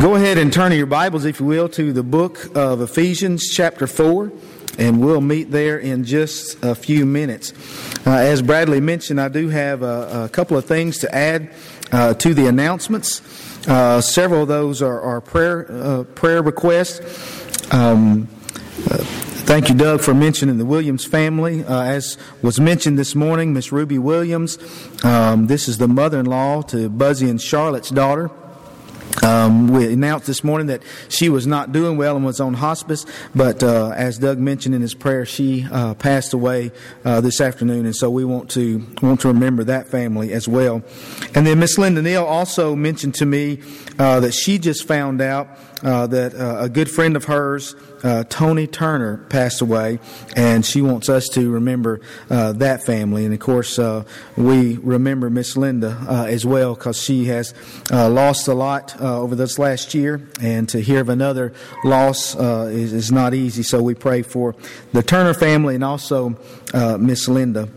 Go ahead and turn your Bibles, if you will, to the book of Ephesians, chapter 4, and we'll meet there in just a few minutes. Uh, as Bradley mentioned, I do have a, a couple of things to add uh, to the announcements. Uh, several of those are, are prayer, uh, prayer requests. Um, uh, Thank you, Doug, for mentioning the Williams family. Uh, as was mentioned this morning, Miss Ruby Williams, um, this is the mother in law to Buzzy and Charlotte's daughter. Um, we announced this morning that she was not doing well and was on hospice, but uh, as Doug mentioned in his prayer, she uh, passed away uh, this afternoon, and so we want to want to remember that family as well. And then Miss Linda Neal also mentioned to me uh, that she just found out uh, that uh, a good friend of hers, uh, Tony Turner, passed away, and she wants us to remember uh, that family. And of course, uh, we remember Miss Linda as well because she has lost a lot over this last year, and to hear of another loss is, is, not easy. So we pray for the Turner family and also Miss Linda.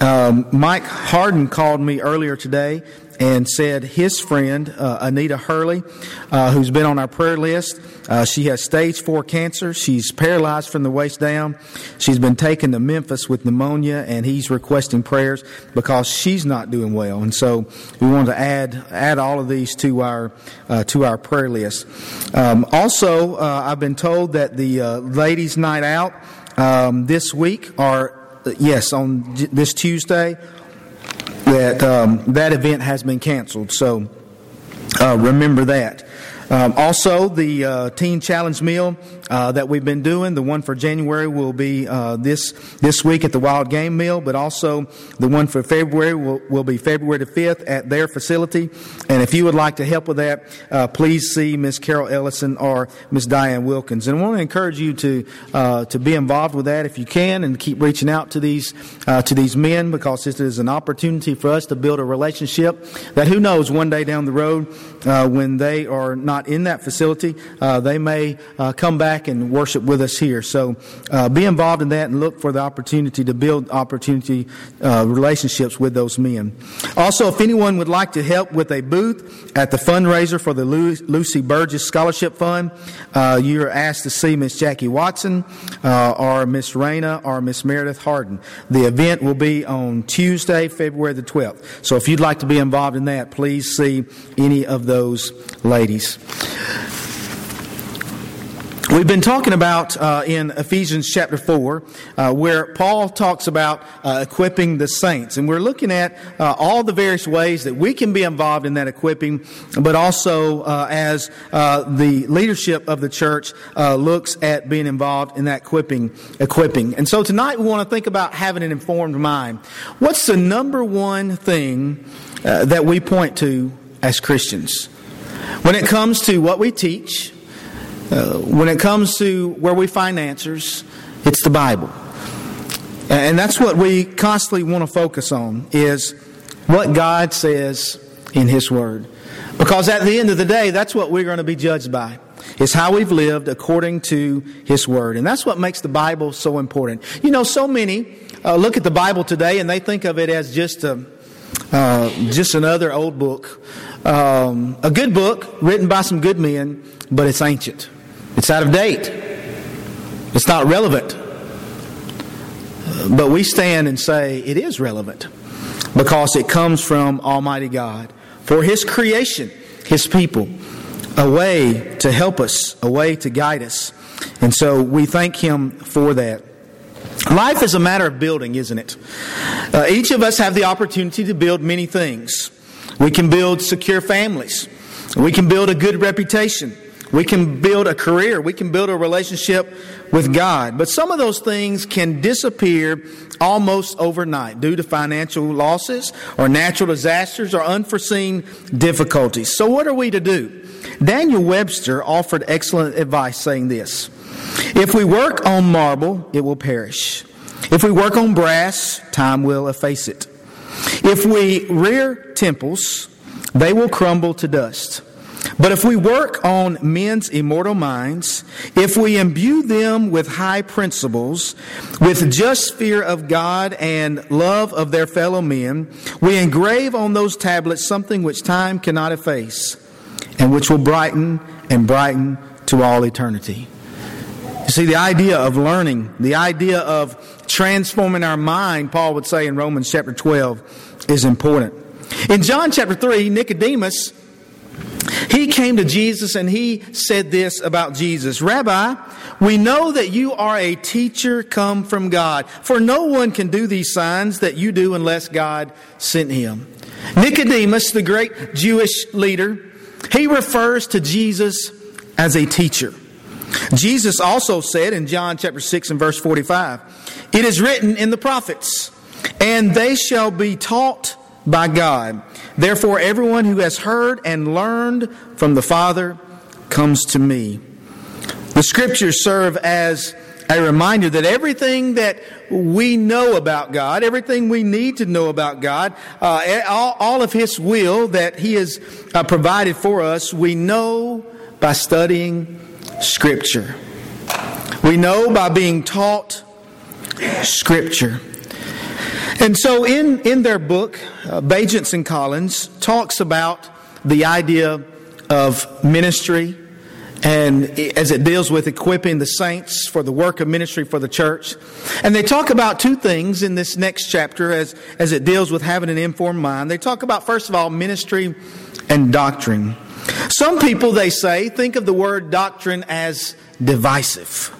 Um, Mike Harden called me earlier today and said his friend, uh, Anita Hurley, uh, who's been on our prayer list, uh, she has stage four cancer. She's paralyzed from the waist down. She's been taken to Memphis with pneumonia, and he's requesting prayers because she's not doing well. And so we wanted to add add all of these to our uh, to our prayer list. Um, also, uh, I've been told that the uh, ladies' night out um, this week are yes on this Tuesday that um, that event has been canceled. So uh, remember that. Um, also, the uh, Teen Challenge meal uh, that we've been doing, the one for January will be uh, this this week at the Wild Game Meal, but also the one for February will, will be February the 5th at their facility. And if you would like to help with that, uh, please see Miss Carol Ellison or Miss Diane Wilkins. And I want to encourage you to uh, to be involved with that if you can, and keep reaching out to these uh, to these men because this is an opportunity for us to build a relationship that who knows one day down the road when they are not not in that facility, uh, they may uh, come back and worship with us here. So uh, be involved in that and look for the opportunity to build opportunity uh, relationships with those men. Also, if anyone would like to help with a booth at the fundraiser for the Lucy Burgess Scholarship Fund, uh, you're asked to see Miss Jackie Watson or Miss Raina or Miss Meredith Harden. The event will be on Tuesday, February the 12th. So if you'd like to be involved in that, please see any of those ladies. We've been talking about uh, in Ephesians chapter 4, uh, where Paul talks about uh, equipping the saints. And we're looking at uh, all the various ways that we can be involved in that equipping, but also uh, as uh, the leadership of the church looks at being involved in that equipping, equipping. And so tonight we want to think about having an informed mind. What's the number one thing that we point to as Christians? When it comes to what we teach, uh, when it comes to where we find answers, it's the Bible. And that's what we constantly want to focus on is what God says in His Word. Because at the end of the day, that's what we're going to be judged by. Is how we've lived according to His Word. And that's what makes the Bible so important. You know, so many uh, look at the Bible today and they think of it as just a, uh, just another old book um, a good book written by some good men, but it's ancient. It's out of date. It's not relevant. But we stand and say it is relevant because it comes from Almighty God for His creation, His people, a way to help us, a way to guide us. And so we thank Him for that. Life is a matter of building, isn't it? Uh, each of us have the opportunity to build many things. We can build secure families. We can build a good reputation. We can build a career. We can build a relationship with God. But some of those things can disappear almost overnight due to financial losses or natural disasters or unforeseen difficulties. So, what are we to do? Daniel Webster offered excellent advice saying this If we work on marble, it will perish. If we work on brass, time will efface it. If we rear temples, they will crumble to dust. But if we work on men's immortal minds, if we imbue them with high principles, with just fear of God and love of their fellow men, we engrave on those tablets something which time cannot efface and which will brighten and brighten to all eternity. You see, the idea of learning, the idea of transforming our mind, Paul would say in Romans chapter 12, is important. In John chapter 3, Nicodemus, he came to Jesus and he said this about Jesus Rabbi, we know that you are a teacher come from God, for no one can do these signs that you do unless God sent him. Nicodemus, the great Jewish leader, he refers to Jesus as a teacher. Jesus also said in John chapter 6 and verse 45, It is written in the prophets, and they shall be taught by God. Therefore, everyone who has heard and learned from the Father comes to me. The scriptures serve as a reminder that everything that we know about God, everything we need to know about God, uh, all, all, of His will that He has uh, provided for us, we know by studying Scripture. We know by being taught Scripture. And so, in, in their book, uh, Bagents and Collins talks about the idea of ministry and as it deals with equipping the saints for the work of ministry for the church. And they talk about two things in this next chapter as, as it deals with having an informed mind. They talk about, first of all, ministry and doctrine. Some people, they say, think of the word doctrine as divisive.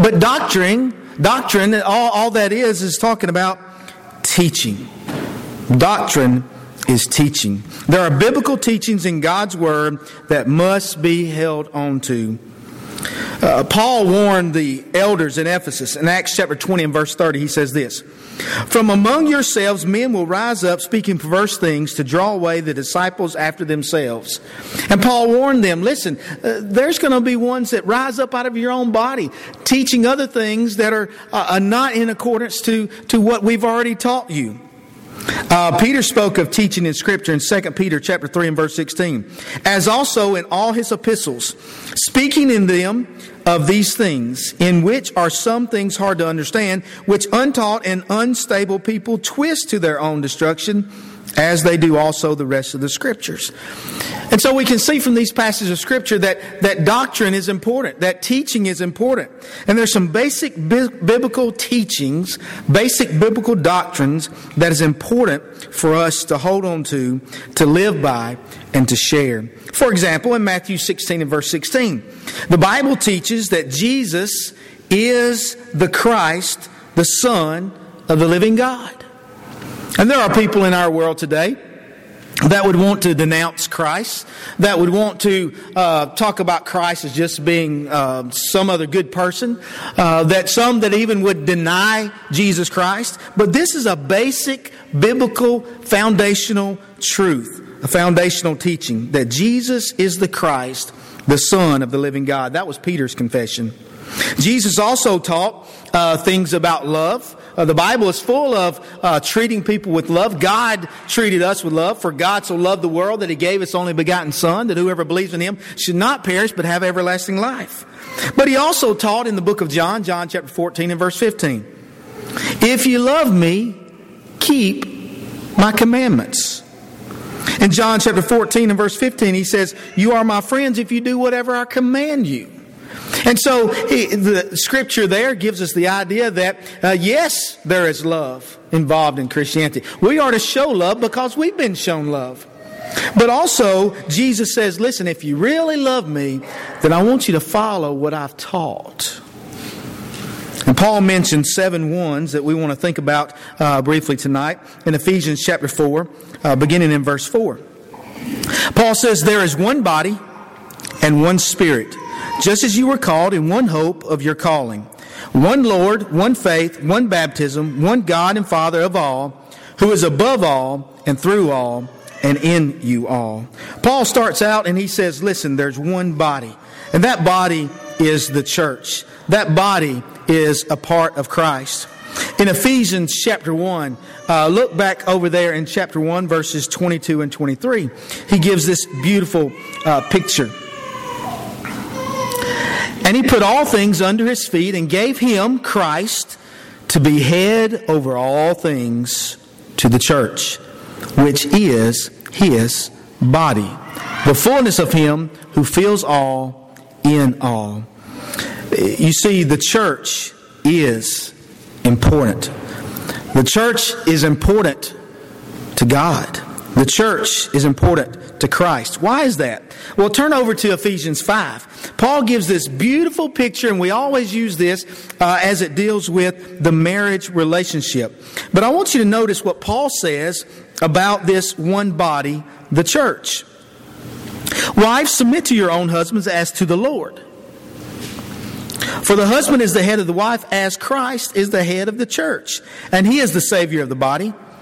But doctrine, doctrine, all, all that is, is talking about teaching. Doctrine is teaching. There are biblical teachings in God's Word that must be held on to. Uh, Paul warned the elders in Ephesus in Acts chapter 20 and verse 30. He says this From among yourselves, men will rise up speaking perverse things to draw away the disciples after themselves. And Paul warned them listen, uh, there's going to be ones that rise up out of your own body, teaching other things that are, uh, are not in accordance to, to what we've already taught you. Uh, Peter spoke of teaching in Scripture in 2 Peter chapter 3 and verse 16, as also in all his epistles, speaking in them of these things, in which are some things hard to understand, which untaught and unstable people twist to their own destruction as they do also the rest of the scriptures. And so we can see from these passages of scripture that, that doctrine is important, that teaching is important. And there's some basic bi- biblical teachings, basic biblical doctrines that is important for us to hold on to, to live by, and to share. For example, in Matthew 16 and verse 16, the Bible teaches that Jesus is the Christ, the Son of the living God. And there are people in our world today that would want to denounce Christ, that would want to uh, talk about Christ as just being uh, some other good person, uh, that some that even would deny Jesus Christ. But this is a basic biblical foundational truth, a foundational teaching that Jesus is the Christ, the Son of the living God. That was Peter's confession. Jesus also taught uh, things about love. Uh, the Bible is full of uh, treating people with love. God treated us with love, for God so loved the world that He gave His only begotten Son, that whoever believes in Him should not perish but have everlasting life. But He also taught in the book of John, John chapter 14 and verse 15, If you love me, keep my commandments. In John chapter 14 and verse 15, He says, You are my friends if you do whatever I command you. And so he, the scripture there gives us the idea that, uh, yes, there is love involved in Christianity. We are to show love because we've been shown love. But also, Jesus says, listen, if you really love me, then I want you to follow what I've taught. And Paul mentioned seven ones that we want to think about uh, briefly tonight in Ephesians chapter 4, uh, beginning in verse 4. Paul says, There is one body and one spirit just as you were called in one hope of your calling. One Lord, one faith, one baptism, one God and Father of all, who is above all and through all and in you all. Paul starts out and he says, listen, there's one body. And that body is the church. That body is a part of Christ. In Ephesians chapter 1, uh, look back over there in chapter 1, verses 22 and 23. He gives this beautiful uh, picture. And he put all things under his feet and gave him, Christ, to be head over all things to the church, which is his body, the fullness of Him who fills all in all. You see, the church is important. The church is important to God. The church is important to Christ. Why is that? Well, turn over to Ephesians 5. Paul gives this beautiful picture, and we always use this uh, as it deals with the marriage relationship. But I want you to notice what Paul says about this one body, the church. Wives, submit to your own husbands as to the Lord. For the husband is the head of the wife, as Christ is the head of the church, and he is the Savior of the body.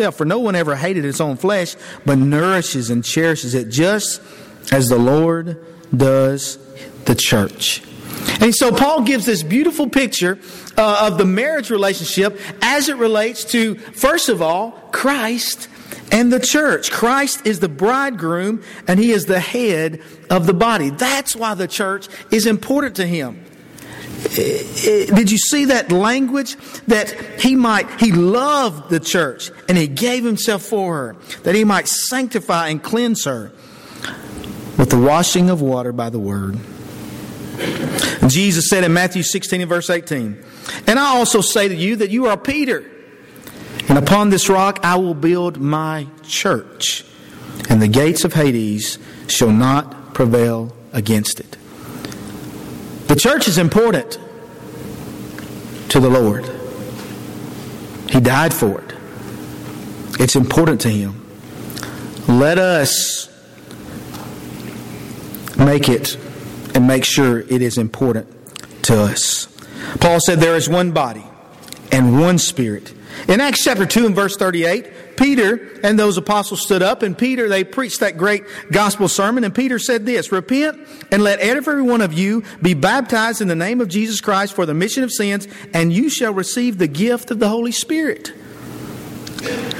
himself. For no one ever hated his own flesh, but nourishes and cherishes it just as the Lord does the church. And so Paul gives this beautiful picture uh, of the marriage relationship as it relates to, first of all, Christ and the church. Christ is the bridegroom and he is the head of the body. That's why the church is important to him. Eh, eh, did you see that language? That he might, he loved the church and he gave himself for her, that he might sanctify and cleanse her with the washing of water by the word. Jesus said in Matthew 16 and verse 18, And I also say to you that you are Peter, and upon this rock I will build my church, and the gates of Hades shall not prevail against it. The church is important to the Lord. He died for it. It's important to Him. Let us make it and make sure it is important to us. Paul said there is one body and one spirit. In Acts chapter 2 and verse 38, Peter and those apostles stood up, and Peter, they preached that great gospel sermon, and Peter said this Repent and let every one of you be baptized in the name of Jesus Christ for the mission of sins, and you shall receive the gift of the Holy Spirit.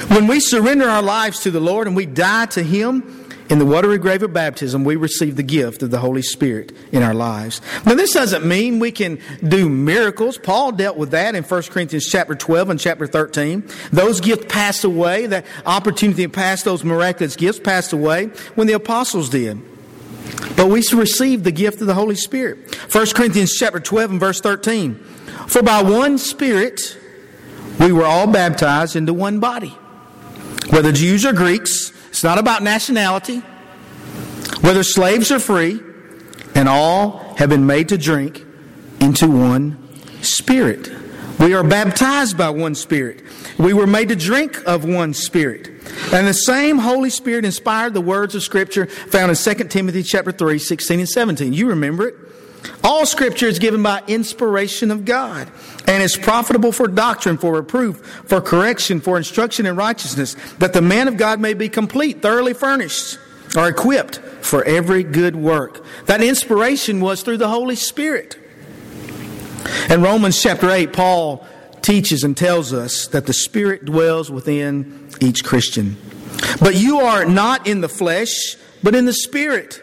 When we surrender our lives to the Lord and we die to Him, in the watery grave of baptism, we receive the gift of the Holy Spirit in our lives. Now, this doesn't mean we can do miracles. Paul dealt with that in 1 Corinthians chapter 12 and chapter 13. Those gifts passed away. That opportunity to pass those miraculous gifts passed away when the apostles did. But we receive the gift of the Holy Spirit. 1 Corinthians chapter 12 and verse 13. For by one Spirit we were all baptized into one body, whether Jews or Greeks it's not about nationality, whether slaves or free, and all have been made to drink into one spirit. We are baptized by one spirit. We were made to drink of one spirit. And the same Holy Spirit inspired the words of Scripture found in 2 Timothy chapter 3, 16 and 17. You remember it. All Scripture is given by inspiration of God and is profitable for doctrine, for reproof, for correction, for instruction in righteousness, that the man of God may be complete, thoroughly furnished, or equipped for every good work. That inspiration was through the Holy Spirit. In Romans chapter 8, Paul teaches and tells us that the Spirit dwells within each Christian. But you are not in the flesh, but in the Spirit,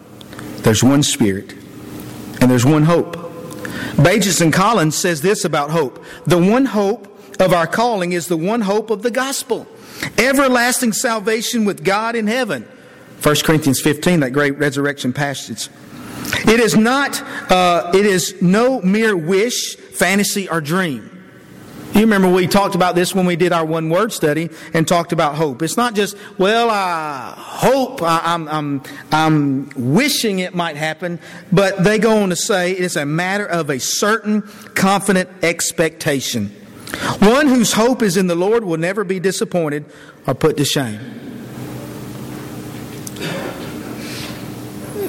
there's one Spirit, and there's one hope. Bagents and Collins says this about hope. The one hope of our calling is the one hope of the gospel. Everlasting salvation with God in heaven. 1 Corinthians 15, that great resurrection passage. It is not, uh, it is no mere wish, fantasy, or dream. You remember we talked about this when we did our one word study and talked about hope. It's not just, well, I hope, I, am I'm, I'm wishing it might happen, but they go on to say it's a matter of a certain confident expectation. One whose hope is in the Lord will never be disappointed or put to shame.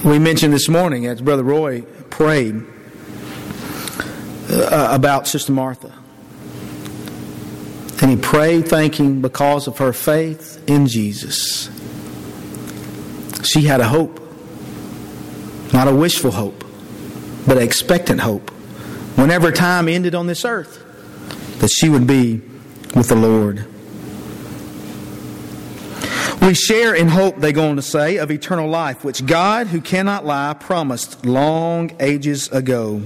We mentioned this morning as Brother Roy prayed uh, about Sister Martha. And he prayed thanking because of her faith in Jesus. She had a hope, not a wishful hope, but an expectant hope. Whenever time ended on this earth, that she would be with the Lord. We share in hope, they go on to say, of eternal life, which God, who cannot lie, promised long ages ago.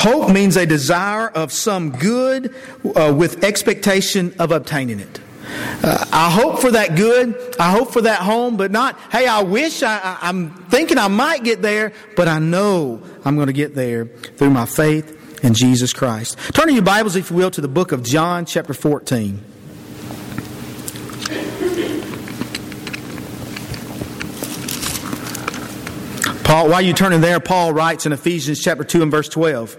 Hope means a desire of some good uh, with expectation of obtaining it. Uh, I hope for that good. I hope for that home, but not, hey, I wish I, I, am thinking I might get there, but I know I'm going to get there through my faith in Jesus Christ. Turn your Bibles, if you will, to the book of John, chapter 14. Paul, while you turning there, Paul writes in Ephesians chapter 2 and verse 12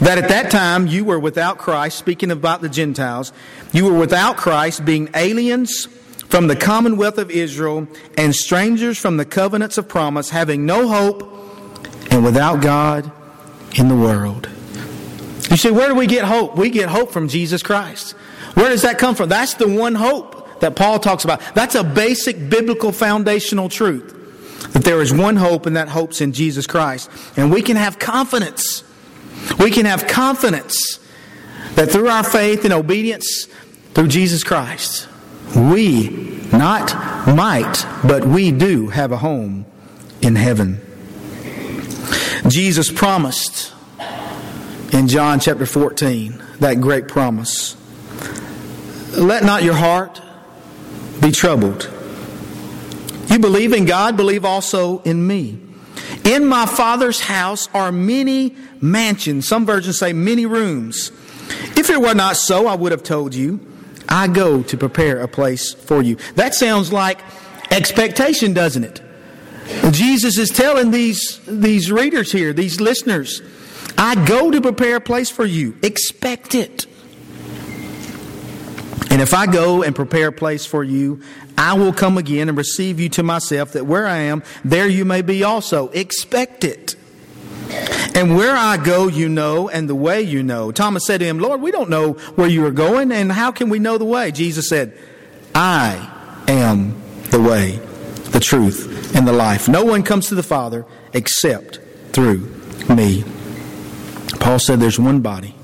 that at that time you were without Christ, speaking about the Gentiles, you were without Christ, being aliens from the commonwealth of Israel and strangers from the covenants of promise, having no hope and without God in the world. You see, where do we get hope? We get hope from Jesus Christ. Where does that come from? That's the one hope that Paul talks about. That's a basic biblical foundational truth. That there is one hope, and that hope's in Jesus Christ. And we can have confidence. We can have confidence that through our faith and obedience through Jesus Christ, we not might, but we do have a home in heaven. Jesus promised in John chapter 14 that great promise. Let not your heart be troubled. You believe in God, believe also in me. In my Father's house are many mansions. Some versions say many rooms. If it were not so, I would have told you, I go to prepare a place for you. That sounds like expectation, doesn't it? Jesus is telling these, these readers here, these listeners, I go to prepare a place for you. Expect it. And if I go and prepare a place for you, I will come again and receive you to myself, that where I am, there you may be also. Expect it. And where I go, you know, and the way you know. Thomas said to him, Lord, we don't know where you are going, and how can we know the way? Jesus said, I am the way, the truth, and the life. No one comes to the Father except through me. Paul said there's one body,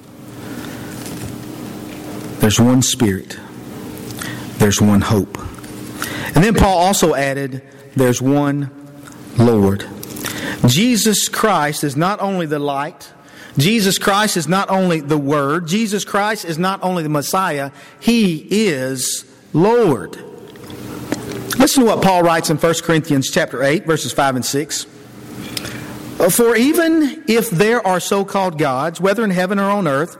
there's one spirit, there's one hope. And then Paul also added, there's one Lord. Jesus Christ is not only the light, Jesus Christ is not only the Word, Jesus Christ is not only the Messiah, He is Lord. Listen to what Paul writes in 1 Corinthians chapter 8, verses 5 and 6. Uh, for even if there are so called gods, whether in heaven or on earth,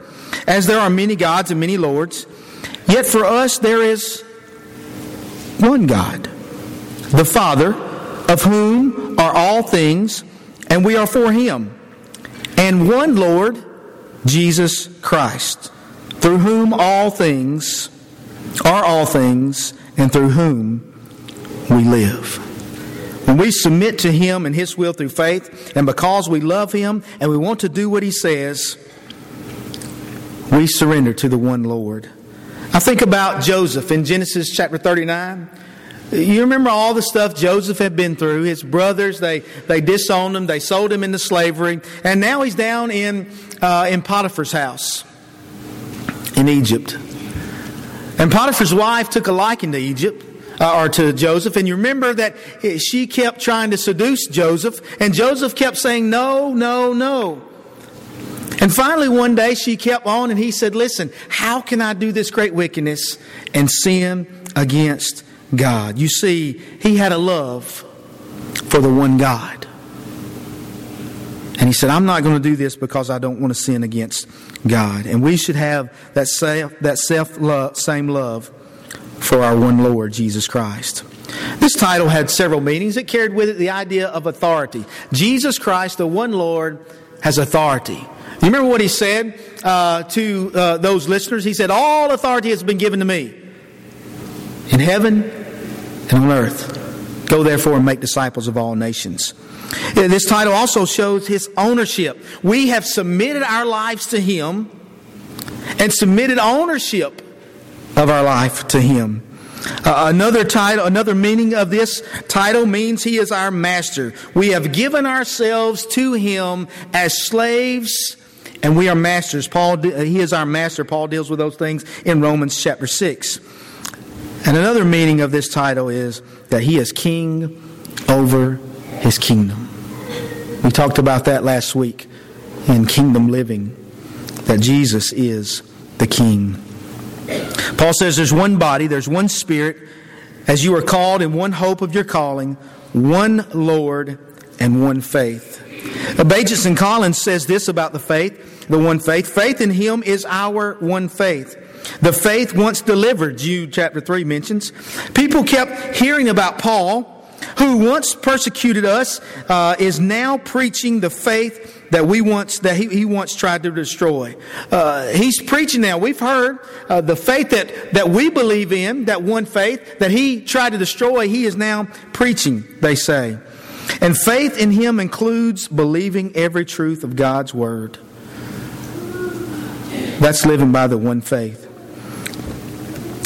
as there are many gods and many lords, yet for us there is one God, the Father, of whom are all things, and we are for him, and one Lord, Jesus Christ, through whom all things are all things, and through whom we live. When we submit to Him and His will through faith, and because we love Him and we want to do what He says, we surrender to the one Lord. I think about Joseph in Genesis chapter 39. You remember all the stuff Joseph had been through. His brothers, they, they disowned him, they sold him into slavery, and now he's down in, uh, in Potiphar's house in Egypt. And Potiphar's wife took a liking to Egypt uh, or to Joseph. And you remember that she kept trying to seduce Joseph, and Joseph kept saying, No, no, no. And finally, one day she kept on, and he said, Listen, how can I do this great wickedness and sin against God? You see, he had a love for the one God. And he said, I'm not going to do this because I don't want to sin against God. And we should have that self, that self love, same love for our one Lord, Jesus Christ. This title had several meanings. It carried with it the idea of authority. Jesus Christ, the one Lord, has authority. You remember what he said uh, to uh, those listeners? He said, All authority has been given to me in heaven and on earth. Go therefore and make disciples of all nations. This title also shows his ownership. We have submitted our lives to him and submitted ownership of our life to him. Uh, another title, another meaning of this title means he is our master. We have given ourselves to him as slaves and we are masters. Paul, he is our master. Paul deals with those things in Romans chapter 6. And another meaning of this title is that he is king over his kingdom. We talked about that last week in kingdom living, that Jesus is the king. Paul says there's one body, there's one spirit, as you are called in one hope of your calling, one Lord, and one faith. Bagents and Collins says this about the faith, the one faith. Faith in Him is our one faith. The faith once delivered, Jude chapter 3 mentions. People kept hearing about Paul, who once persecuted us, uh, is now preaching the faith that we once that he, he once tried to destroy. Uh, he's preaching now. We've heard uh, the faith that that we believe in, that one faith that he tried to destroy. He is now preaching. They say, and faith in him includes believing every truth of God's word. That's living by the one faith.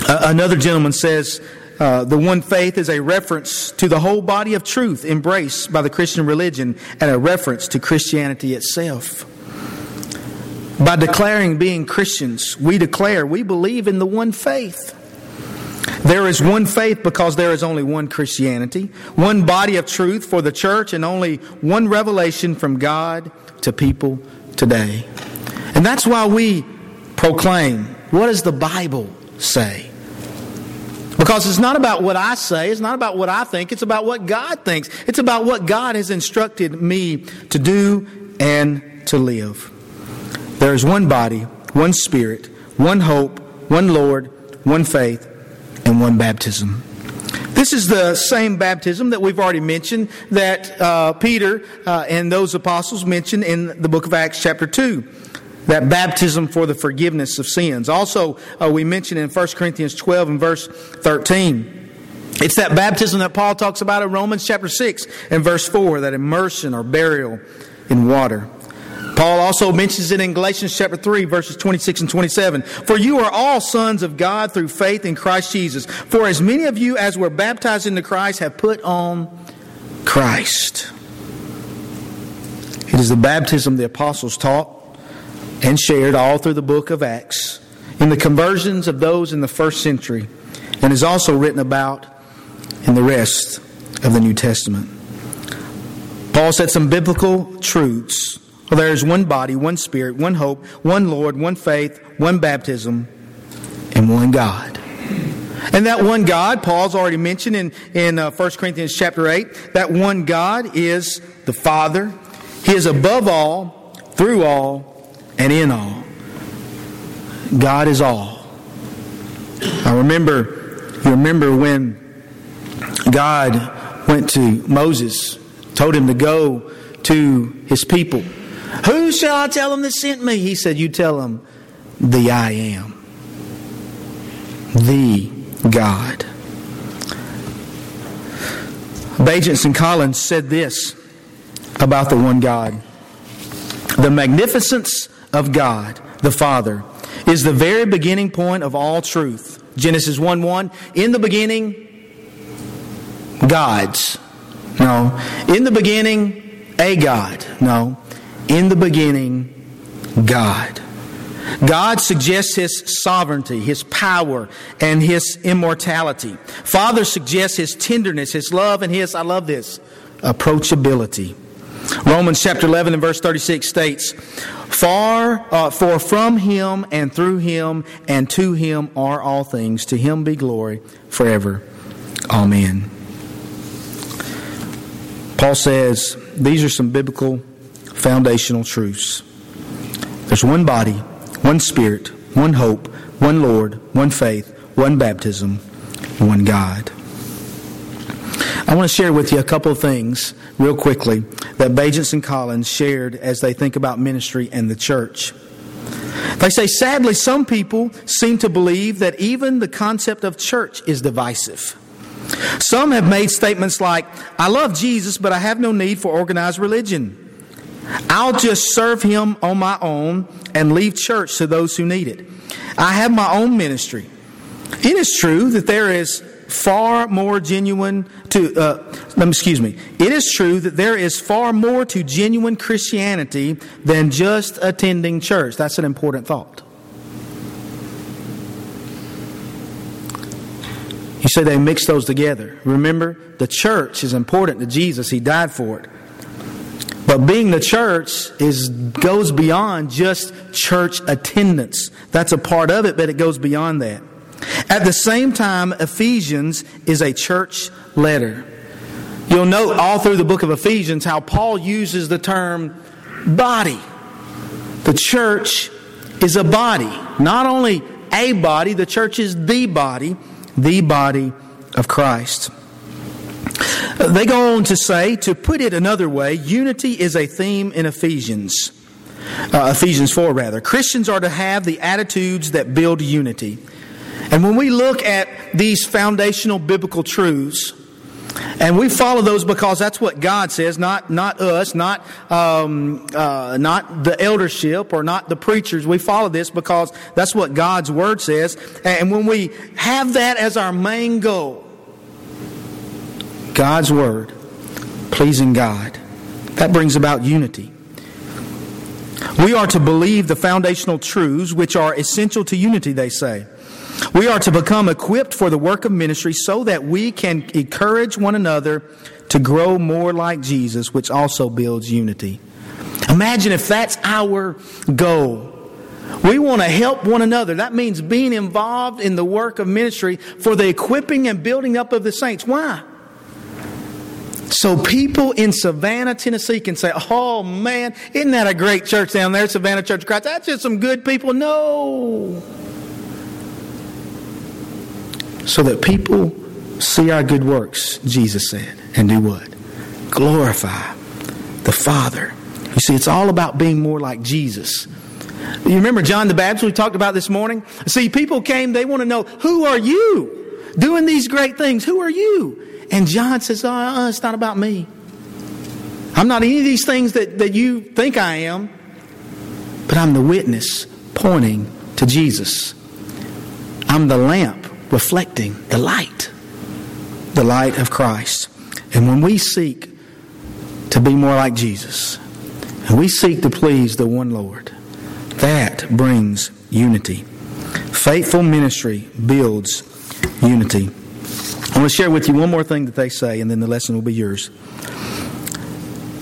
Uh, another gentleman says uh, the one faith is a reference to the whole body of truth embraced by the Christian religion and a reference to Christianity itself. By declaring being Christians, we declare we believe in the one faith. There is one faith because there is only one Christianity, one body of truth for the church, and only one revelation from God to people today. And that's why we proclaim what does the Bible say? Because it's not about what I say, it's not about what I think, it's about what God thinks. It's about what God has instructed me to do and to live. There is one body, one spirit, one hope, one Lord, one faith, and one baptism. This is the same baptism that we've already mentioned that uh, Peter uh, and those apostles mentioned in the book of Acts, chapter 2 that baptism for the forgiveness of sins. Also, uh, we mentioned in 1 Corinthians 12 and verse 13. It's that baptism that Paul talks about in Romans chapter 6 and verse 4, that immersion or burial in water. Paul also mentions it in Galatians chapter 3, verses 26 and 27. For you are all sons of God through faith in Christ Jesus. For as many of you as were baptized into Christ have put on Christ. It is the baptism the apostles taught and shared all through the book of Acts in the conversions of those in the first century and is also written about in the rest of the New Testament. Paul said some biblical truths. Well, there is one body, one spirit, one hope, one Lord, one faith, one baptism, and one God. And that one God, Paul's already mentioned in, in uh, 1 Corinthians chapter 8, that one God is the Father. He is above all, through all, and in all. God is all. I remember, you remember when God went to Moses, told him to go to his people. Who shall I tell them that sent me? He said, You tell them, the I am. The God. Bagents and Collins said this about the one God. The magnificence of God, the Father, is the very beginning point of all truth. Genesis 1 1. In the beginning, God's. No. In the beginning, a God. No. In the beginning, God. God suggests His sovereignty, His power, and His immortality. Father suggests His tenderness, His love, and His, I love this, approachability. Romans chapter 11 and verse 36 states, Far, uh, for from him and through him and to him are all things. To him be glory forever. Amen. Paul says these are some biblical foundational truths. There's one body, one spirit, one hope, one Lord, one faith, one baptism, one God. I want to share with you a couple of things real quickly that Bagents and Collins shared as they think about ministry and the church. They say, sadly, some people seem to believe that even the concept of church is divisive. Some have made statements like, I love Jesus, but I have no need for organized religion. I'll just serve him on my own and leave church to those who need it. I have my own ministry. It is true that there is far more genuine to uh, excuse me. It is true that there is far more to genuine christianity than just attending church. That's an important thought. You say they mix those together. Remember the church is important to jesus. He died for it. But being the church is goes beyond just church attendance. That's a part of it, but it goes beyond that. At the same time, Ephesians is a church letter. You'll note all through the book of Ephesians how Paul uses the term body. The church is a body. Not only a body, the church is the body, the body of Christ. They go on to say, to put it another way, unity is a theme in Ephesians. Uh, Ephesians 4, rather. Christians are to have the attitudes that build unity. And when we look at these foundational biblical truths, and we follow those because that's what God says, not not us, not um, uh, not the eldership or not the preachers. We follow this because that's what God's word says. And when we have that as our main goal, God's Word, pleasing God. That brings about unity. We are to believe the foundational truths which are essential to unity, they say. We are to become equipped for the work of ministry so that we can encourage one another to grow more like Jesus, which also builds unity. Imagine if that's our goal. We want to help one another. That means being involved in the work of ministry for the equipping and building up of the saints. Why? So people in Savannah, Tennessee can say, oh man, isn't that a great church down there, Savannah Church of Christ? That's just some good people. No. So that people see our good works, Jesus said, and do what? Glorify the Father. You see, it's all about being more like Jesus. You remember John the Baptist we talked about this morning? See, people came, they want to know, who are you doing these great things? Who are you? And John says, oh, it's not about me. I'm not any of these things that, that you think I am, but I'm the witness pointing to Jesus. I'm the lamp reflecting the light, the light of Christ. And when we seek to be more like Jesus, and we seek to please the one Lord, that brings unity. Faithful ministry builds unity. I want to share with you one more thing that they say, and then the lesson will be yours.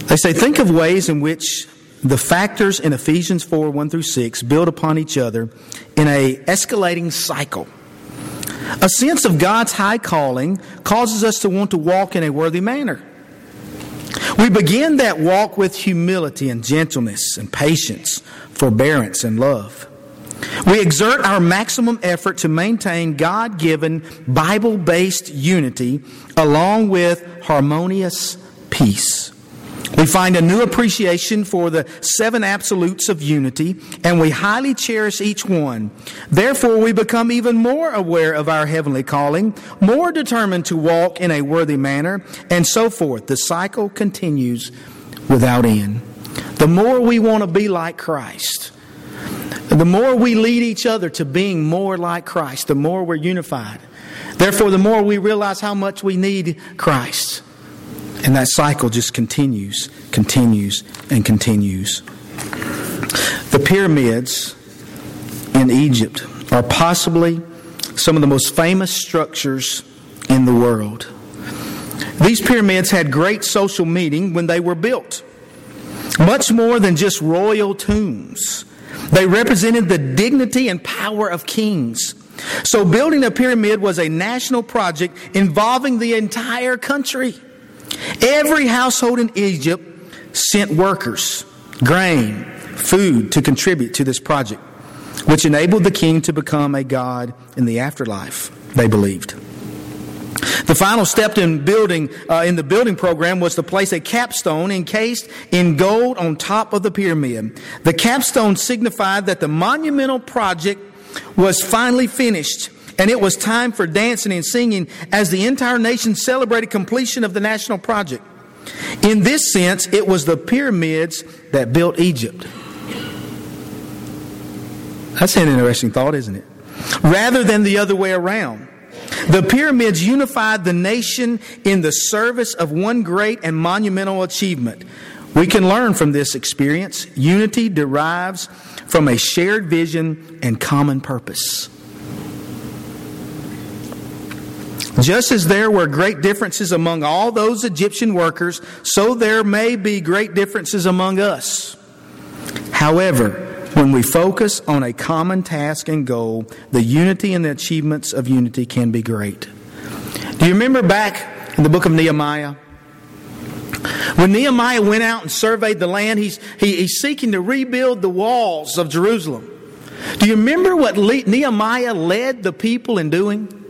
They say, think of ways in which the factors in Ephesians 4 1 through 6 build upon each other in a escalating cycle. A sense of God's high calling causes us to want to walk in a worthy manner. We begin that walk with humility and gentleness and patience, forbearance and love. We exert our maximum effort to maintain God given, Bible based unity along with harmonious peace. We find a new appreciation for the seven absolutes of unity, and we highly cherish each one. Therefore, we become even more aware of our heavenly calling, more determined to walk in a worthy manner, and so forth. The cycle continues without end. The more we want to be like Christ, the more we lead each other to being more like Christ, the more we're unified. Therefore, the more we realize how much we need Christ. And that cycle just continues, continues, and continues. The pyramids in Egypt are possibly some of the most famous structures in the world. These pyramids had great social meaning when they were built, much more than just royal tombs. They represented the dignity and power of kings. So, building a pyramid was a national project involving the entire country. Every household in Egypt sent workers grain, food to contribute to this project, which enabled the king to become a god in the afterlife, they believed. The final step in building uh, in the building program was to place a capstone encased in gold on top of the pyramid. The capstone signified that the monumental project was finally finished and it was time for dancing and singing as the entire nation celebrated completion of the national project. In this sense, it was the pyramids that built Egypt. That's an interesting thought, isn't it? Rather than the other way around. The pyramids unified the nation in the service of one great and monumental achievement. We can learn from this experience. Unity derives from a shared vision and common purpose. Just as there were great differences among all those Egyptian workers, so there may be great differences among us. However, when we focus on a common task and goal, the unity and the achievements of unity can be great. Do you remember back in the book of Nehemiah? When Nehemiah went out and surveyed the land, he's, he, he's seeking to rebuild the walls of Jerusalem. Do you remember what Nehemiah led the people in doing?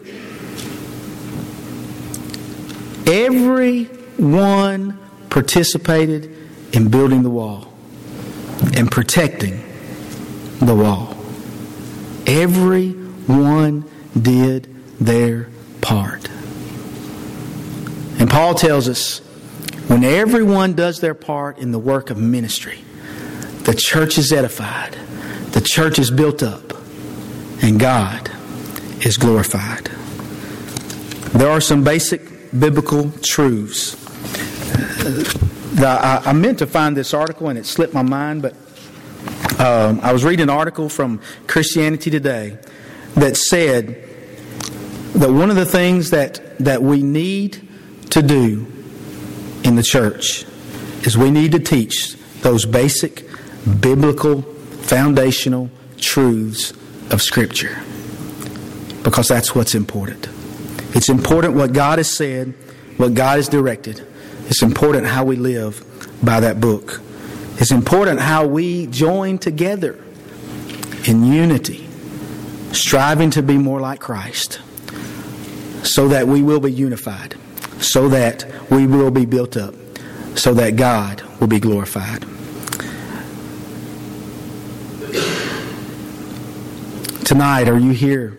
Everyone participated in building the wall and protecting the wall. Everyone did their part. And Paul tells us when everyone does their part in the work of ministry, the church is edified, the church is built up, and God is glorified. There are some basic biblical truths. I, I, meant to find this article and it slipped my mind, but um, I was reading an article from Christianity Today that said that one of the things that, that we need to do in the church is we need to teach those basic biblical foundational truths of Scripture because that's what's important. It's important what God has said, what God has directed. It's important how we live by that book. It's important how we join together in unity, striving to be more like Christ, so that we will be unified, so that we will be built up, so that God will be glorified. Tonight, are you here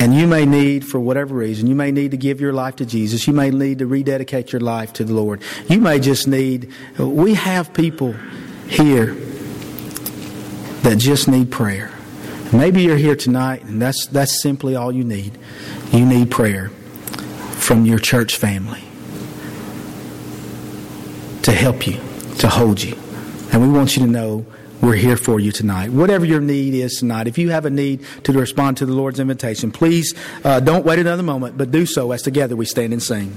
And you may need, for whatever reason, you may need to give your life to Jesus. You may need to rededicate your life to the Lord. You may just need, we have people here that just need prayer. Maybe you're here tonight and that's, that's simply all you need. You need prayer from your church family to help you, to hold you. And we want you to know we're here for you tonight. Whatever your need is tonight, if you have a need to respond to the Lord's invitation, please uh, don't wait another moment, but do so as together we stand and sing.